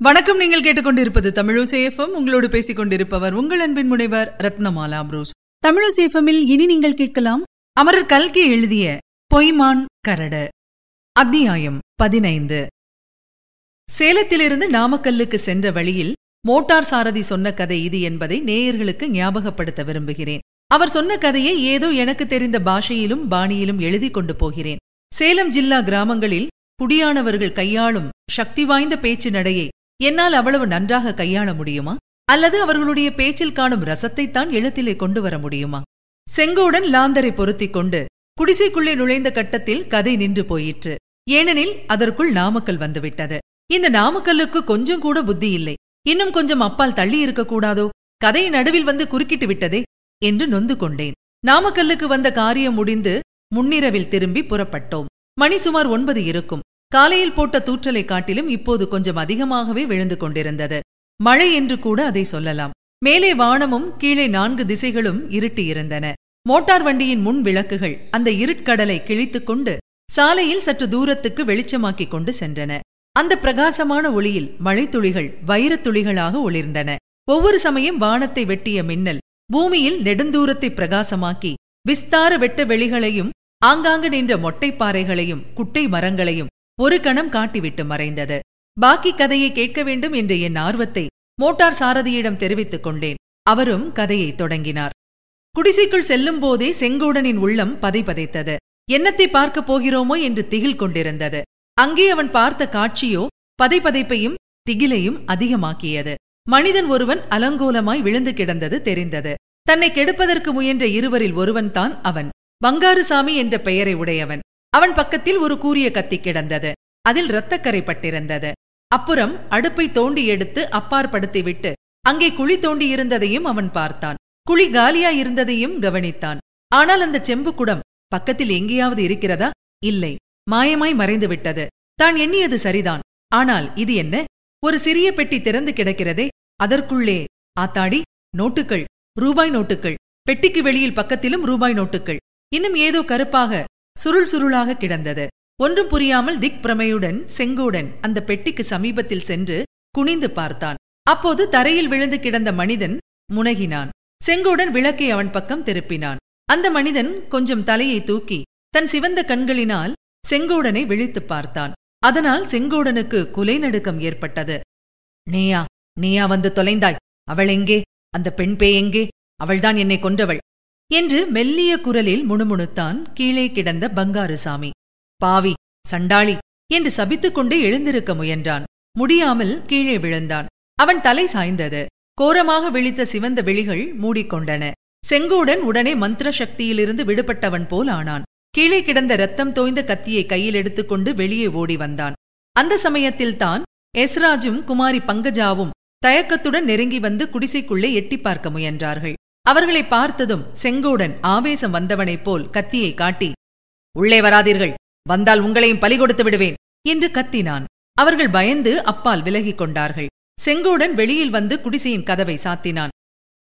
வணக்கம் நீங்கள் கேட்டுக்கொண்டிருப்பது தமிழசேஃபம் உங்களோடு பேசிக் கொண்டிருப்பவர் உங்கள் அன்பின் முனைவர் ரத்னமாலா புரூஸ் தமிழசேஃபமில் இனி நீங்கள் கேட்கலாம் அமரர் கல்கி எழுதிய பொய்மான் கரடு. அத்தியாயம் பதினைந்து. சேலத்திலிருந்து நாமக்கல்லுக்கு சென்ற வழியில் மோட்டார் சாரதி சொன்ன கதை இது என்பதை நேயர்களுக்கு ஞாபகப்படுத்த விரும்புகிறேன். அவர் சொன்ன கதையை ஏதோ எனக்கு தெரிந்த பாஷையிலும் பாணியிலும் எழுதி கொண்டு போகிறேன். சேலம் ஜில்லா கிராமங்களில் குடியானவர்கள் கையாளும் சக்தி வாய்ந்த பேச்சு நடையை என்னால் அவ்வளவு நன்றாக கையாள முடியுமா? அல்லது அவர்களுடைய பேச்சில் காணும் ரசத்தைத்தான் எழுத்திலே கொண்டு வர முடியுமா? செங்கோடன் லாந்தரை பொருத்திக் கொண்டு குடிசைக்குள்ளே நுழைந்த கட்டத்தில் கதை நின்று போயிற்று. ஏனெனில் அதற்குள் நாமக்கல் வந்துவிட்டது. இந்த நாமக்கல்லுக்கு கொஞ்சம் கூட புத்தி இல்லை. இன்னும் கொஞ்சம் அப்பால் தள்ளி இருக்கக்கூடாதோ கதை நடுவில் வந்து குறுக்கிட்டு விட்டதே? என்று நொந்து கொண்டேன். நாமக்கல்லுக்கு வந்த காரியம் முடிந்து முன்னிரவில் திரும்பி புறப்பட்டோம். மணி சுமார் ஒன்பது இருக்கும். காலையில் போட்ட தூற்றலை காட்டிலும் இப்போது கொஞ்சம் அதிகமாகவே விழுந்து கொண்டிருந்தது. மழை என்று கூட அதை சொல்லலாம். மேலே வானமும் கீழே நான்கு திசைகளும் இருட்டியிருந்தன. மோட்டார் வண்டியின் முன் விளக்குகள் அந்த இருட்கடலை கிழித்துக் கொண்டு சாலையில் சற்று தூரத்துக்கு வெளிச்சமாக்கிக் கொண்டு சென்றன. அந்த பிரகாசமான ஒளியில் மழைத்துளிகள் வைரத் துளிகளாக ஒளிர்ந்தன. ஒவ்வொரு சமயம் வானத்தை வெட்டிய மின்னல் பூமியில் நெடுந்தூரத்தை பிரகாசமாக்கி விஸ்தார வெட்ட வெளிகளையும் ஆங்காங்கு நின்ற மொட்டைப்பாறைகளையும் குட்டை மரங்களையும் ஒரு கணம் காட்டிவிட்டு மறைந்தது. பாக்கி கதையை கேட்க வேண்டும் என்ற என் ஆர்வத்தை மோட்டார் சாரதியிடம் தெரிவித்துக் கொண்டேன். அவரும் கதையை தொடங்கினார். குடிசைக்குள் செல்லும் போதே செங்கோடனின் உள்ளம் பதைபதைத்தது என்னத்தை பார்க்கப் போகிறோமோ என்று திகில் கொண்டிருந்தது. அங்கே அவன் பார்த்த காட்சியோ பதைப்பதைப்பையும் திகிலையும் அதிகமாக்கியது. மனிதன் ஒருவன் அலங்கோலமாய் விழுந்து கிடந்தது தெரிந்தது. தன்னை கெடுப்பதற்கு முயன்ற இருவரில் ஒருவன்தான் அவன். பங்காருசாமி என்ற பெயரை உடையவன். அவன் பக்கத்தில் ஒரு கூரிய கத்தி கிடந்தது. அதில் இரத்தக்கரை பட்டிருந்தது. அப்புறம் அடுப்பை தோண்டி எடுத்து அப்பாற்படுத்திவிட்டு அங்கே குழி தோண்டி இருந்ததையும் அவன் பார்த்தான். குழி காலியா இருந்ததையும் கவனித்தான். ஆனால் அந்த செம்பு குடம் பக்கத்தில் எங்கேயாவது இருக்கிறதா? இல்லை. மாயமாய் மறைந்து விட்டது. தான் எண்ணியது சரிதான். ஆனால் இது என்ன? ஒரு சிறிய பெட்டி திறந்து கிடக்கிறதே. அதற்குள்ளே ஆத்தாடி நோட்டுகள் ரூபாய் நோட்டுகள் பெட்டிக்கு வெளியில் பக்கத்திலும் ரூபாய் நோட்டுகள் இன்னும் ஏதோ கருப்பாக சுருள் சுருளாக கிடந்தது. ஒன்றும் புரியாமல் திக் பிரமையுடன் செங்கோடன் அந்த பெட்டிக்கு சமீபத்தில் சென்று குனிந்து பார்த்தான். அப்போது தரையில் விழுந்து கிடந்த மனிதன் முனகினான். செங்கோடன் விளக்கை அவன் பக்கம் திருப்பினான். அந்த மனிதன் கொஞ்சம் தலையை தூக்கி தன் சிவந்த கண்களினால் செங்கோடனை விழித்துப் பார்த்தான். அதனால் செங்கோடனுக்கு குலை நடுக்கம் ஏற்பட்டது. நீயா நீயா வந்து தொலைந்தாய். அவள் எங்கே? அந்த பெண் பே எங்கே? அவள்தான் என்னை கொன்றவள். என்று மெல்லிய குரலில் முணுமுணுத்தான் கீழே கிடந்த பங்காருசாமி. பாவி சண்டாளி என்று சபித்துக்கொண்டே எழுந்திருக்க முயன்றான். முடியாமல் கீழே விழுந்தான். அவன் தலை சாய்ந்தது. கோரமாக விழித்த சிவந்த விழிகள் மூடிக்கொண்டன. செங்கோடன் உடனே மந்திர சக்தியிலிருந்து விடுபட்டவன் போல் ஆனான். கீழே கிடந்த ரத்தம் தோய்ந்த கத்தியை கையில் எடுத்துக்கொண்டு வெளியே ஓடி வந்தான். அந்த சமயத்தில்தான் எஸ்ராஜும் குமாரி பங்கஜாவும் தயக்கத்துடன் நெருங்கி வந்து குடிசைக்குள்ளே எட்டிப் பார்க்க முயன்றார்கள். அவர்களை பார்த்ததும் செங்கோடன் ஆவேசம் வந்தவனைப் போல் கத்தியை காட்டி உள்ளே வராதீர்கள் வந்தால் உங்களையும் பலி கொடுத்து விடுவேன் என்று கத்தினான். அவர்கள் பயந்து அப்பால் விலகிக் கொண்டார்கள். செங்கோடன் வெளியில் வந்து குடிசையின் கதவை சாத்தினான்.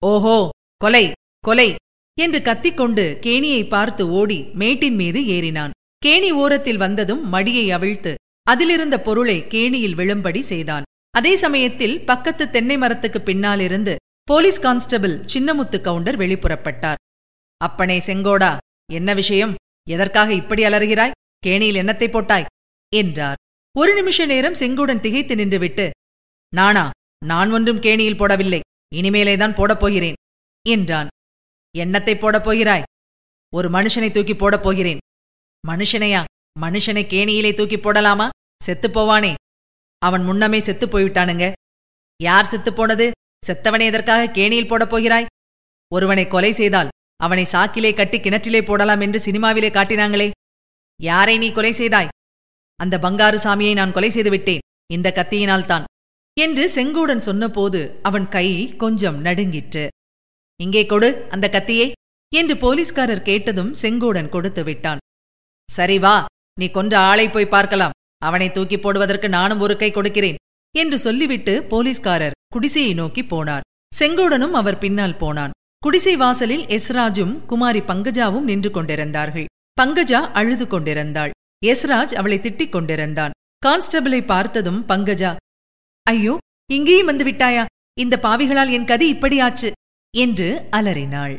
ஓஹோ கொலை கொலை என்று கத்திக்கொண்டு கேணியை பார்த்து ஓடி மேட்டின் மீது ஏறினான். கேணி ஓரத்தில் வந்ததும் மடியை அவிழ்த்து அதிலிருந்த பொருளை கேணியில் விழும்படி செய்தான். அதே சமயத்தில் பக்கத்து தென்னை மரத்துக்கு பின்னாலிருந்து போலீஸ் கான்ஸ்டபிள் சின்னமுத்து கவுண்டர் வெளிப்புறப்பட்டார். அப்பனே செங்கோடா என்ன விஷயம்? எதற்காக இப்படி அலறுகிறாய்? கேணியில் என்னத்தை போட்டாய்? என்றார். ஒரு நிமிஷ நேரம் செங்கோடன் திகைத்து நின்றுவிட்டு நானா நான் ஒன்றும் கேணியில் போடவில்லை. இனிமேலேதான் போடப் போகிறேன் என்றான். என்னத்தை போடப் போகிறாய்? ஒரு மனுஷனை தூக்கி போடப் போகிறேன். மனுஷனையா? மனுஷனை கேணியிலே தூக்கி போடலாமா? செத்துப் போவானே. அவன் முன்னமே செத்துப் போய்விட்டானுங்க. யார் செத்துப் போனது? செத்தவனை எதற்காக கேணியில் போடப் போகிறாய்? ஒருவனை கொலை செய்தால் அவனை சாக்கிலே கட்டி கிணற்றிலே போடலாம் என்று சினிமாவிலே காட்டினாங்களே. யாரை நீ கொலை செய்தாய்? அந்த பங்காரு சாமியை நான் கொலை செய்து விட்டேன். இந்த கத்தியினால்தான் என்று செங்கோடன் சொன்னபோது அவன் கை கொஞ்சம் நடுங்கிற்று. இங்கே கொடு அந்த கத்தியை என்று போலீஸ்காரர் கேட்டதும் செங்கோடன் கொடுத்து விட்டான். சரி வா நீ கொன்ற ஆளை போய் பார்க்கலாம். அவனை தூக்கி போடுவதற்கு நானும் ஒரு கை கொடுக்கிறேன் என்று சொல்லிவிட்டு போலீஸ்காரர் குடிசையை நோக்கி போனார். செங்கோடனும் அவர் பின்னால் போனான். குடிசை வாசலில் எஸ்ராஜும் குமாரி பங்கஜாவும் நின்று கொண்டிருந்தார்கள். பங்கஜா அழுது கொண்டிருந்தாள். எஸ்ராஜ் அவளை திட்டிக் கொண்டிருந்தான். கான்ஸ்டபிளை பார்த்ததும் பங்கஜா ஐயோ இங்கேயும் வந்து விட்டாயா? இந்த பாவிகளால் என் கதி இப்படியாச்சு என்று அலறினாள்.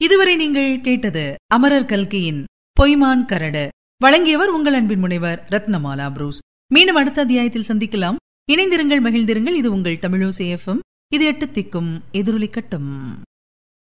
இதுவரை நீங்கள் கேட்டது அமரர் கல்கியின் பொய்மான் கரடு. வழங்கியவர் உங்கள் அன்பின் முனைவர் ரத்னமாலா புரூஸ். மீண்டும் அடுத்த அத்தியாயத்தில் சந்திக்கலாம். இணைந்திருங்கள் மகிழ்ந்திருங்கள். இது உங்கள் தமிழோசை எஃப்எம் இது எட்டு திக்கும் எதிரொலிக்கட்டும்